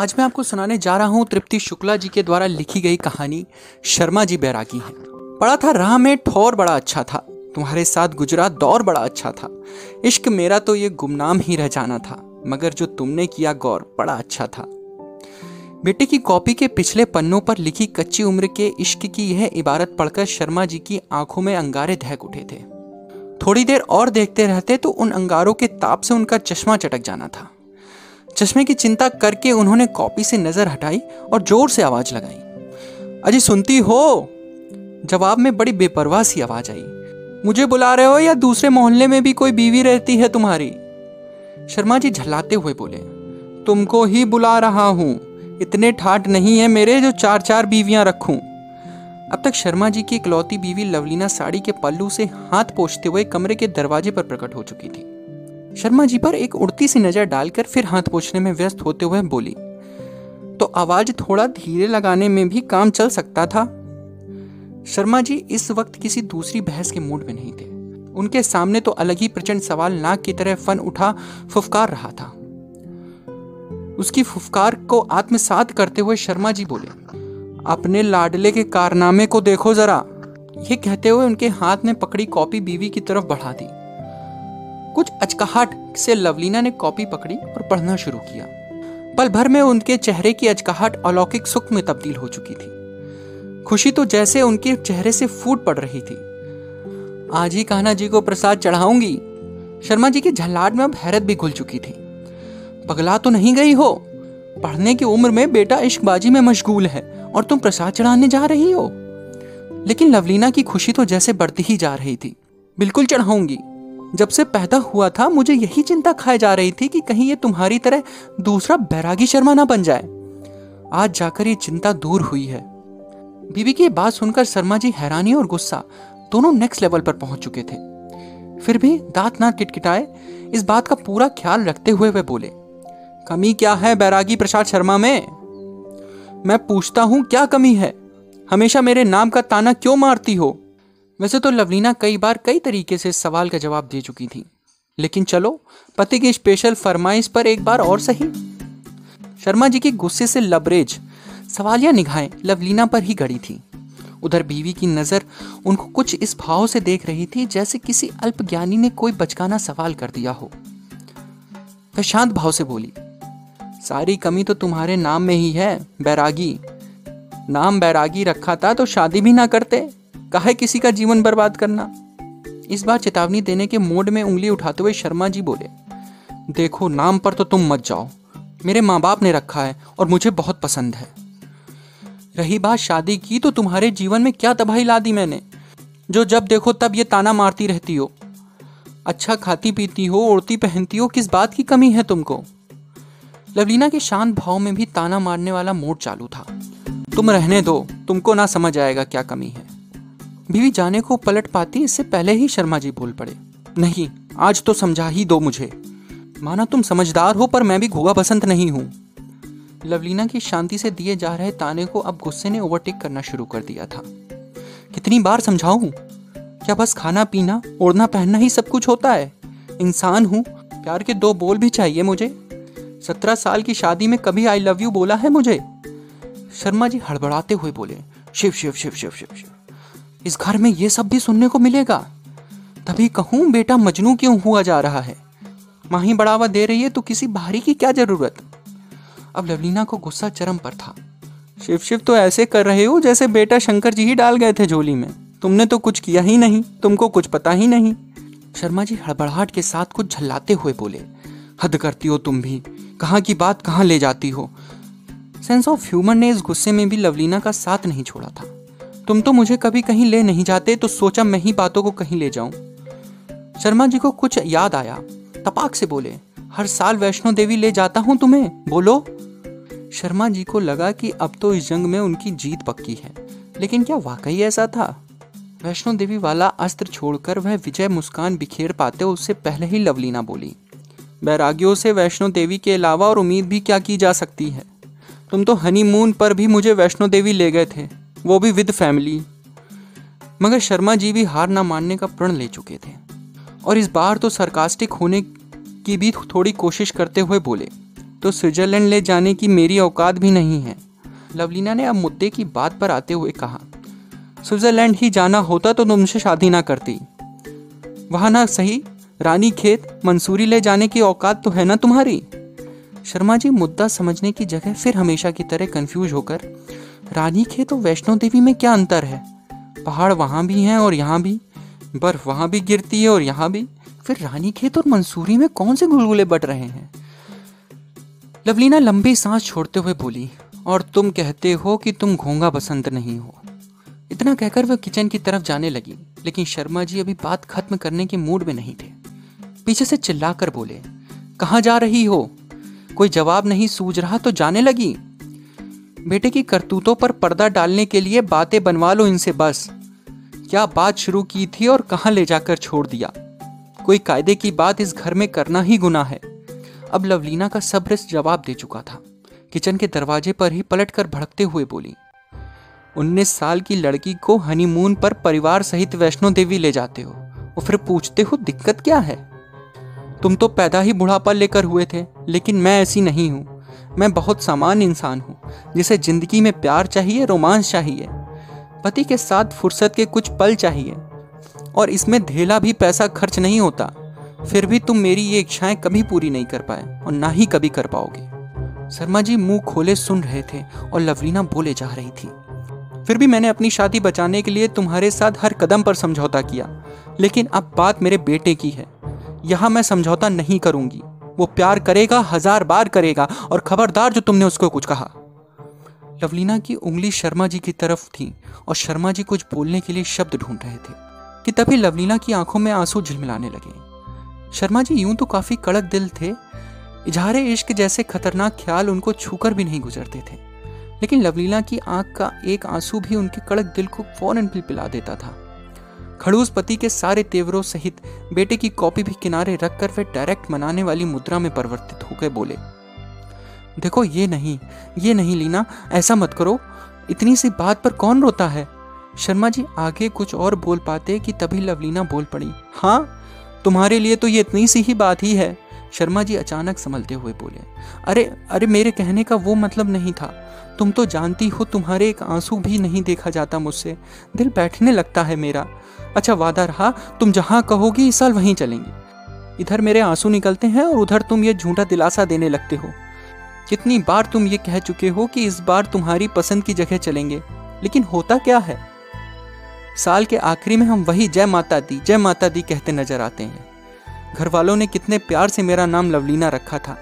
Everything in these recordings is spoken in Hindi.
आज मैं आपको सुनाने जा रहा हूँ तृप्ति शुक्ला जी के द्वारा लिखी गई कहानी शर्मा जी बैरागी है। पढ़ा था, राह में ठौर बड़ा अच्छा था। तुम्हारे साथ गुजरा, दौर बड़ा अच्छा था। इश्क मेरा तो ये गुमनाम ही रह जाना था, मगर जो तुमने किया गौर, बड़ा अच्छा था। बेटे की कॉपी के पिछले पन्नों पर लिखी कच्ची उम्र के इश्क की यह इबारत पढ़कर शर्मा जी की आँखों में अंगारे दहक उठे थे। थोड़ी देर और देखते रहते तो उन अंगारों के ताप से उनका चश्मा चटक जाना था। चश्मे की चिंता करके उन्होंने कॉपी से नज़र हटाई और ज़ोर से आवाज़ लगाई। अजी सुनती हो? जवाब में बड़ी बेपरवाह सी आवाज़ आई। मुझे बुला रहे हो या दूसरे मोहल्ले में भी कोई बीवी रहती है तुम्हारी? शर्मा जी झल्लाते हुए बोले, तुमको ही बुला रहा हूँ। इतने ठाट नहीं है मेरे जो चार चार बीवियाँ रखूँ। अब तक शर्मा जी की इकलौती बीवी लवलीना साड़ी के पल्लू से हाथ पोछते हुए कमरे के दरवाजे पर प्रकट हो चुकी थी। शर्मा जी पर एक उड़ती सी नज़र डालकर फिर हाथ पोछने में व्यस्त होते हुए बोली तो आवाज़ थोड़ा धीरे लगाने में भी काम चल सकता था? शर्मा जी इस वक्त किसी दूसरी बहस के मूड में नहीं थे। उनके सामने तो अलग ही प्रचंड सवाल नाक की तरह फन उठा फुफकार रहा था। उसकी फुफकार को आत्मसात करते हुए शर्मा जी बोले, अपने लाडले के कारनामे को देखो जरा। ये कहते हुए उनके हाथ में पकड़ी कॉपी बीवी की तरफ़ बढ़ा दी। कुछ अचकाहट से लवलीना ने कॉपी पकड़ी और पढ़ना शुरू किया। पल भर में उनके चेहरे की अचकाहट अलौकिक सुख में तब्दील हो चुकी थी। खुशी तो जैसे उनके चेहरे से फूट पड़ रही थी। आज ही कान्हा जी को प्रसाद चढ़ाऊँगी। शर्मा जी की झल्लाट में अब हैरत भी घुल चुकी थी। पगला तो नहीं गई हो। पढ़ने की उम्र में बेटा इश्कबाजी में मशगूल है और तुम प्रसाद चढ़ाने जा रही हो। लेकिन लवलीना की खुशी तो जैसे बढ़ती ही जा रही थी। बिल्कुल चढ़ाऊँगी। जब से पैदा हुआ था, मुझे यही चिंता खाए जा रही थी कि कहीं ये तुम्हारी तरह दूसरा बैरागी शर्मा ना बन जाए। आज जाकर ये चिंता दूर हुई है। बीबी की बात सुनकर शर्मा जी हैरानी और गुस्सा दोनों नेक्स्ट लेवल पर पहुँच चुके थे। फिर भी दांत ना किटकिटाए, इस बात का पूरा ख्याल रखते हुए वे बोले, कमी क्या है बैरागी प्रसाद शर्मा में? मैं पूछता हूँ क्या कमी है? हमेशा मेरे नाम का ताना क्यों मारती हो? वैसे तो लवलीना कई बार कई तरीके से इस सवाल का जवाब दे चुकी थी। लेकिन चलो पति की स्पेशल फरमाइश पर एक बार और सही। शर्मा जी के गुस्से से लबरेज, सवालिया निगाहें लवलीना पर ही गड़ी थी। उधर बीवी की नज़र उनको कुछ इस भाव से देख रही थी जैसे किसी अल्पज्ञानी ने कोई बचकाना सवाल कर दिया हो। वह शांत भाव से बोली, सारी कमी तो तुम्हारे नाम में ही है, बैरागी। नाम बैरागी रखा था तो शादी भी ना करते। कहा किसी का जीवन बर्बाद करना? इस बार चेतावनी देने के मोड में उंगली उठाते हुए शर्मा जी बोले, देखो, नाम पर तो तुम मत जाओ। मेरे माँ बाप ने रखा है और मुझे बहुत पसंद है। रही बात शादी की तो तुम्हारे जीवन में क्या तबाही ला दी मैंने? जो जब देखो तब ये ताना मारती रहती हो। अच्छा खाती पीती हो, उड़ती पहनती हो, किस बात की कमी है तुमको? लवलीना के शांत भाव में भी ताना मारने वाला मोड चालू था। तुम रहने दो, तुमको ना समझ आएगा क्या कमी है। बीवी जाने को पलट पाती, इससे पहले ही शर्मा जी बोल पड़े। नहीं, आज तो समझा ही दो मुझे। माना तुम समझदार हो, पर मैं भी घोगा बसंत नहीं हूँ। लवलीना की शांति से दिए जा रहे ताने को अब गुस्से ने ओवरटेक करना शुरू कर दिया था। कितनी बार समझाऊं? क्या बस खाना, पीना, ओढ़ना, पहनना ही सब कुछ होता है? इंसान हूँ, प्यार के दो बोल भी चाहिए मुझे। सत्रह साल की शादी में कभी आई लव यू बोला है मुझे? शर्मा जी हड़बड़ाते हुए बोले शिव शिव शिव शिव शिव शिव। इस घर में ये सब भी सुनने को मिलेगा। तभी कहूँ, बेटा मजनू क्यों हुआ जा रहा है? माही बढ़ावा दे रही है तो किसी भारी की क्या ज़रूरत? अब लवलीना को गुस्सा चरम पर था। शिव शिव तो ऐसे कर रहे हो जैसे बेटा शंकर जी ही डाल गए थे झोली में। तुमने तो कुछ किया ही नहीं, तुमको कुछ पता ही नहीं। शर्मा जी हड़बड़ाहट के साथ कुछ झल्लाते हुए बोले, हद करती हो तुम भी। कहाँ की बात, कहाँ ले जाती हो? सेंस ऑफ़ ह्यूमर ने इस गुस्से में भी लवलीना का साथ नहीं छोड़ा था। तुम तो मुझे कभी कहीं ले नहीं जाते तो सोचा मैं ही बातों को कहीं ले जाऊँ। शर्मा जी को कुछ याद आया। तपाक से बोले, हर साल वैष्णो देवी ले जाता हूँ तुम्हें, बोलो। शर्मा जी को लगा कि अब तो इस जंग में उनकी जीत पक्की है, लेकिन क्या वाकई ऐसा था? वैष्णो देवी वाला अस्त्र छोड़कर वह विजय मुस्कान बिखेर पाते उससे पहले ही लवलीना बोली, बैरागियों से वैष्णो देवी के अलावा और उम्मीद भी क्या की जा सकती है? तुम तो हनीमून पर भी मुझे वैष्णो देवी ले गए थे। वो भी विद फैमिली मगर शर्मा जी भी हार ना मानने का प्रण ले चुके थे। और इस बार तो सरकास्टिक होने की भी थोड़ी कोशिश करते हुए बोले तो स्विट्जरलैंड ले जाने की मेरी औकात भी नहीं है। लवलीना ने अब मुद्दे की बात पर आते हुए कहा, स्विट्जरलैंड ही जाना होता तो तुमसे शादी ना करती। वहाँ ना सही, रानी खेत, मंसूरी ले जाने की औकात तो है ना तुम्हारी? शर्मा जी मुद्दा समझने की जगह फिर हमेशा की तरह कंफ्यूज होकर रानी खेत और वैष्णो देवी में क्या अंतर है? पहाड़ वहाँ भी हैं और यहाँ भी। बर्फ़ वहाँ भी गिरती है और यहाँ भी। फिर रानी खेत और मंसूरी में कौन से गुलगुले बट रहे हैं? लवलीना लंबी सांस छोड़ते हुए बोली, और तुम कहते हो कि तुम घोंगा बसंत नहीं हो। इतना कहकर वह किचन की तरफ़ जाने लगी, लेकिन शर्मा जी अभी बात खत्म करने के मूड में नहीं थे। पीछे से चिल्लाकर बोले, कहाँ जा रही हो? कोई जवाब नहीं सूझ रहा तो जाने लगी? बेटे की करतूतों पर पर्दा डालने के लिए बातें बनवा लो इनसे बस। क्या बात शुरू की थी और कहाँ ले जाकर छोड़ दिया? कोई कायदे की बात इस घर में करना ही गुना है। अब लवलीना का सब्र जवाब दे चुका था। किचन के दरवाजे पर ही पलटकर भड़कते हुए बोली, उन्नीस साल की लड़की को हनीमून पर परिवार सहित वैष्णो देवी ले जाते हो। और फिर पूछते हो, दिक्कत क्या है? तुम तो पैदा ही बुढ़ापा लेकर हुए थे, लेकिन मैं ऐसी नहीं हूँ। मैं बहुत सामान्य इंसान हूँ, जिसे ज़िंदगी में प्यार चाहिए, रोमांस चाहिए, पति के साथ फुर्सत के कुछ पल चाहिए, और इसमें धेला भी पैसा खर्च नहीं होता। फिर भी तुम मेरी ये इच्छाएँ कभी पूरी नहीं कर पाए और ना ही कभी कर पाओगे। शर्मा जी मुँह खोले सुन रहे थे और लवलीना बोले जा रही थी। फिर भी मैंने अपनी शादी बचाने के लिए तुम्हारे साथ हर कदम पर समझौता किया, लेकिन अब बात मेरे बेटे की है। यहाँ मैं समझौता नहीं करूँगी। वो प्यार करेगा, हज़ार बार करेगा। और खबरदार जो तुमने उसको कुछ कहा। लवलीना की उंगली शर्मा जी की तरफ़ थी और शर्मा जी कुछ बोलने के लिए शब्द ढूंढ रहे थे कि तभी लवलीना की आँखों में आँसू झिलमिलाने लगे। शर्मा जी यूँ तो काफ़ी कड़क दिल थे। इजहार इश्क जैसे खतरनाक ख्याल उनको छूकर भी नहीं गुजरते थे। लेकिन लवलीना की आँख का एक आँसू भी उनके कड़क दिल को फ़ौरन पिला देता था। खड़ूस पति के सारे तेवरों सहित बेटे की कॉपी भी किनारे रखकर वे डायरेक्ट मनाने वाली मुद्रा में परिवर्तित होकर बोले। देखो, ये नहीं ये नहीं लीना, ऐसा मत करो। इतनी सी बात पर कौन रोता है? शर्मा जी आगे कुछ और बोल पाते कि तभी लवलीना बोल पड़ी हाँ तुम्हारे लिए तो ये इतनी सी ही बात ही है। शर्मा जी अचानक संभलते हुए बोले, अरे अरे मेरे कहने का वो मतलब नहीं था। तुम तो जानती हो तुम्हारे एक आँसू भी नहीं देखा जाता मुझसे। दिल बैठने लगता है मेरा। अच्छा वादा रहा, तुम जहाँ कहोगी इस साल वहीं चलेंगे। इधर मेरे आँसू निकलते हैं और उधर तुम ये झूठा दिलासा देने लगते हो। कितनी बार तुम ये कह चुके हो कि इस बार तुम्हारी पसंद की जगह चलेंगे। लेकिन होता क्या है? साल के आखिरी में हम वही जय माता दी, जय माता दी कहते नज़र आते हैं। घर वालों ने कितने प्यार से मेरा नाम लवलीना रखा था।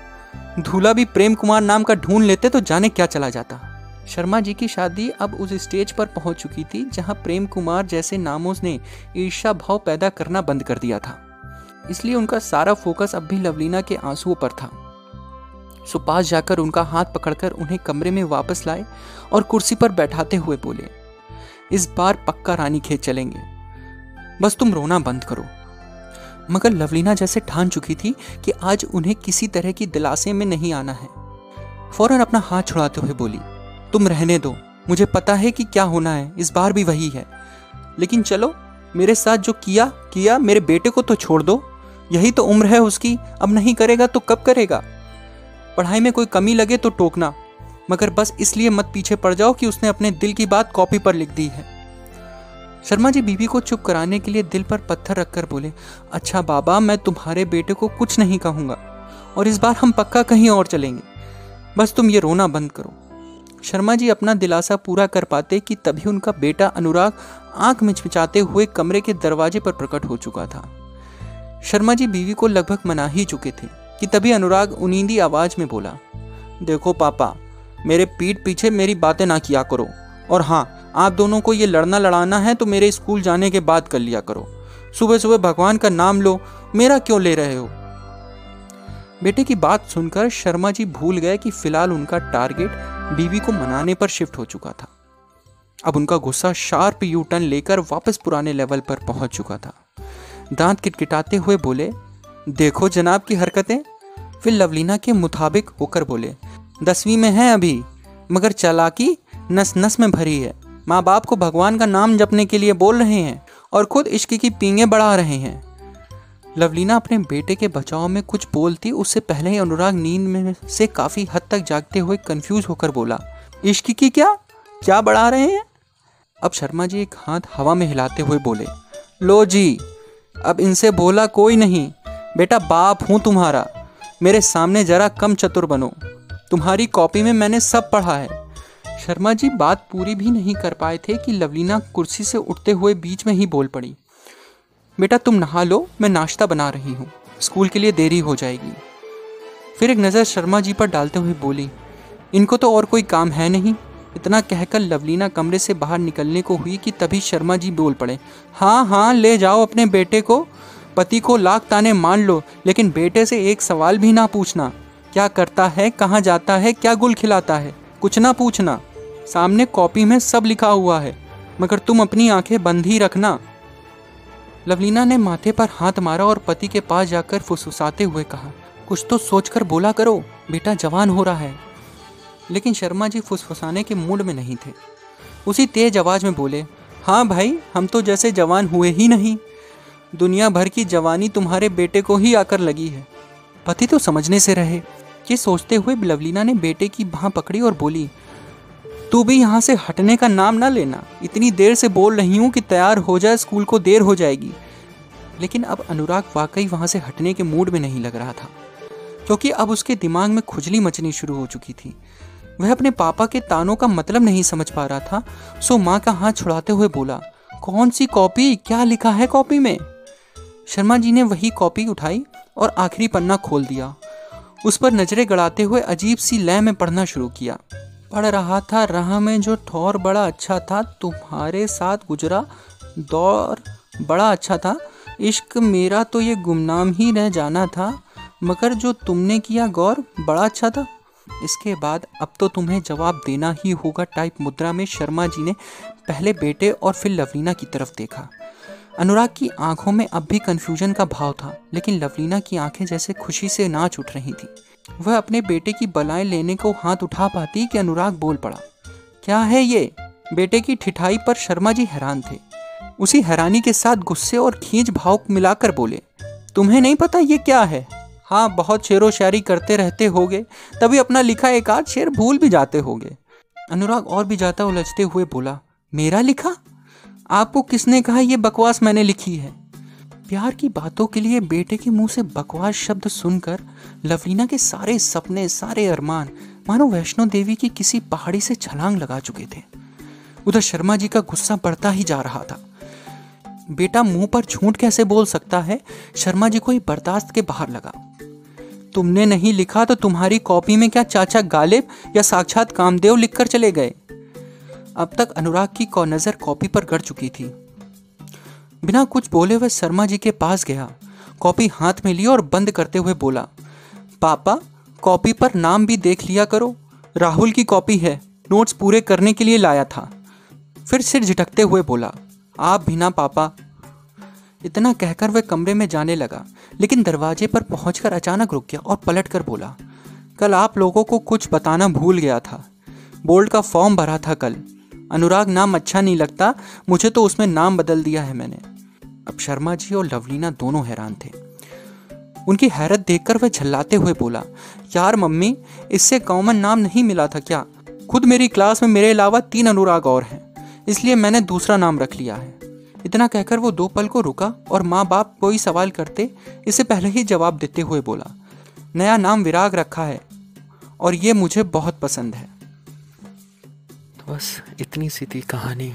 धूला भी प्रेम कुमार नाम का ढूंढ लेते तो जाने क्या चला जाता। शर्मा जी की शादी अब उस स्टेज पर पहुँच चुकी थी, जहाँ प्रेम कुमार जैसे नामों ने ईर्षा भाव पैदा करना बंद कर दिया था। इसलिए उनका सारा फोकस अब भी लवलीना के आंसुओं पर था। सो पास जाकर उनका हाथ पकड़कर उन्हें कमरे में वापस लाए और कुर्सी पर बैठाते हुए बोले, इस बार पक्का रानी खेत चलेंगे। बस तुम रोना बंद करो। मगर लवलीना जैसे ठान चुकी थी कि आज उन्हें किसी तरह की दिलासे में नहीं आना है। फ़ौरन अपना हाथ छुड़ाते हुए बोली, तुम रहने दो, मुझे पता है कि क्या होना है, इस बार भी वही है। लेकिन चलो, मेरे साथ जो किया किया, मेरे बेटे को तो छोड़ दो। यही तो उम्र है उसकी, अब नहीं करेगा तो कब करेगा? पढ़ाई में कोई कमी लगे तो टोकना, मगर बस इसलिए मत पीछे पड़ जाओ कि उसने अपने दिल की बात कॉपी पर लिख दी है। शर्मा जी बीबी को चुप कराने के लिए दिल पर पत्थर रखकर बोले अच्छा बाबा, मैं तुम्हारे बेटे को कुछ नहीं कहूँगा और इस बार हम पक्का कहीं और चलेंगे। बस तुम ये रोना बंद करो। शर्मा जी अपना दिलासा पूरा कर पाते कि तभी उनका बेटा अनुराग आँख मिचमिचाते हुए कमरे के दरवाजे पर प्रकट हो चुका था। शर्मा जी बीवी को लगभग मना ही चुके थे कि तभी अनुराग उनींदी आवाज़ में बोला, देखो पापा, मेरे पीठ पीछे मेरी बातें ना किया करो और हाँ आप दोनों को ये लड़ना लड़ाना है तो मेरे स्कूल जाने के बाद कर लिया करो। सुबह सुबह भगवान का नाम लो, मेरा क्यों ले रहे हो? बेटे की बात सुनकर शर्मा जी भूल गए कि फ़िलहाल उनका टारगेट बीवी को मनाने पर शिफ्ट हो चुका था। अब उनका गुस्सा शार्प यू टर्न लेकर वापस पुराने लेवल पर पहुँच चुका था। दांत किटकिटाते हुए बोले, देखो जनाब की हरकतें। फिर लवलीना के मुताबिक होकर बोले, दसवीं में है अभी, मगर चालाकी नस नस में भरी है। माँ बाप को भगवान का नाम जपने के लिए बोल रहे हैं और खुद इश्क की पींगे बढ़ा रहे हैं। लवलीना अपने बेटे के बचाव में कुछ बोलती, उससे पहले ही अनुराग नींद में से काफ़ी हद तक जागते हुए कंफ्यूज होकर बोला, इश्क की क्या? क्या बढ़ा रहे हैं? अब शर्मा जी एक हाथ हवा में हिलाते हुए बोले, लो जी, अब इनसे बोला कोई नहीं। बेटा, बाप हूँ तुम्हारा। मेरे सामने जरा कम चतुर बनो। तुम्हारी कॉपी में मैंने सब पढ़ा है। शर्मा जी बात पूरी भी नहीं कर पाए थे कि लवलीना कुर्सी से उठते हुए बीच में ही बोल पड़ी, बेटा तुम नहा लो, मैं नाश्ता बना रही हूँ, स्कूल के लिए देरी हो जाएगी। फिर एक नज़र शर्मा जी पर डालते हुए बोली, इनको तो और कोई काम है नहीं। इतना कहकर लवलीना कमरे से बाहर निकलने को हुई कि तभी शर्मा जी बोल पड़े हाँ हाँ ले जाओ अपने बेटे को, पति को लाख ताने मान लो, लेकिन बेटे से एक सवाल भी ना पूछना। क्या करता है, कहाँ जाता है, क्या गुल खिलाता है, कुछ ना पूछना। सामने कॉपी में सब लिखा हुआ है, मगर तुम अपनी आँखें बंद ही रखना। लवलीना ने माथे पर हाथ मारा और पति के पास जाकर फुसफुसाते हुए कहा, कुछ तो सोचकर बोला करो, बेटा जवान हो रहा है। लेकिन शर्मा जी फुसफुसाने के मूड में नहीं थे। उसी तेज आवाज़ में बोले हाँ भाई, हम तो जैसे जवान हुए ही नहीं। दुनिया भर की जवानी तुम्हारे बेटे को ही आकर लगी है। पति तो समझने से रहे। ये सोचते हुए लवलीना ने बेटे की बाह पकड़ी और बोली तू भी यहाँ से हटने का नाम ना लेना। इतनी देर से बोल रही हूँ कि तैयार हो जाए, स्कूल को देर हो जाएगी। लेकिन अब अनुराग वाकई वहाँ से हटने के मूड में नहीं लग रहा था, क्योंकि अब उसके दिमाग में खुजली मचनी शुरू हो चुकी थी। वह अपने पापा के तानों का मतलब नहीं समझ पा रहा था, सो माँ का हाथ छुड़ाते हुए बोला, कौन सी कॉपी? क्या लिखा है कॉपी में? शर्मा जी ने वही कॉपी उठाई और आखिरी पन्ना खोल दिया। उस पर नज़रें गड़ाते हुए अजीब सी लय में पढ़ना शुरू किया। पढ़ रहा था, राह में जो ठौर बड़ा अच्छा था, तुम्हारे साथ गुजरा, दौर बड़ा अच्छा था। इश्क मेरा तो ये गुमनाम ही रह जाना था, मगर जो तुमने किया गौर, बड़ा अच्छा था। इसके बाद अब तो तुम्हें जवाब देना ही होगा, टाइप मुद्रा में शर्मा जी ने पहले बेटे और फिर लवलीना की तरफ़ देखा। अनुराग की आँखों में अब भी कन्फ्यूज़न का भाव था, लेकिन लवलीना की आँखें जैसे खुशी से नाच उठ रही थी। वह अपने बेटे की बलाएँ लेने को हाथ उठा पाती कि अनुराग बोल पड़ा, क्या है ये? बेटे की ठिठाई पर शर्मा जी हैरान थे। उसी हैरानी के साथ गुस्से और खींच भाव मिलाकर बोले, तुम्हें नहीं पता ये क्या है? हाँ बहुत शेरो शायरी करते रहते होगे, तभी अपना लिखा एक आध शेर भूल भी जाते होगे। अनुराग और भी जाता उलझते हुए बोला, मेरा लिखा? आपको किसने कहा ये बकवास मैंने लिखी है? प्यार की बातों के लिए बेटे के मुँह से बकवास शब्द सुनकर लवलीना के सारे सपने, सारे अरमान मानो वैष्णो देवी की किसी पहाड़ी से छलांग लगा चुके थे। उधर शर्मा जी का गुस्सा बढ़ता ही जा रहा था। बेटा मुँह पर झूठ कैसे बोल सकता है? शर्मा जी को ही बर्दाश्त के बाहर लगा। तुमने नहीं लिखा तो तुम्हारी कॉपी में क्या चाचा गालिब या साक्षात कामदेव लिखकर चले गए? अब तक अनुराग की नज़र कॉपी पर गड़ चुकी थी। बिना कुछ बोले वह शर्मा जी के पास गया। कॉपी हाथ में ली और बंद करते हुए बोला, पापा, कॉपी पर नाम भी देख लिया करो। राहुल की कॉपी है, नोट्स पूरे करने के लिए लाया था। फिर सिर झटकते हुए बोला, आप भी ना, पापा। इतना कहकर वह कमरे में जाने लगा, लेकिन दरवाजे पर पहुंचकर अचानक रुक गया और पलट कर बोला, कल आप लोगों को कुछ बताना भूल गया था। बोर्ड का फॉर्म भरा था कल। अनुराग नाम अच्छा नहीं लगता, मुझे तो उसमें नाम बदल दिया है मैंने। अब शर्मा जी और लवलीना दोनों हैरान थे। उनकी हैरत देखकर वह झल्लाते हुए बोला, यार मम्मी, इससे कॉमन नाम नहीं मिला था क्या? खुद मेरी क्लास में मेरे अलावा तीन अनुराग और हैं, इसलिए मैंने दूसरा नाम रख लिया है। इतना कहकर वो दो पल को रुका और माँ बाप कोई सवाल करते, इसे पहले ही जवाब देते हुए बोला, नया नाम विराग रखा है और ये मुझे बहुत पसंद है। तो बस इतनी सी थी कहानी।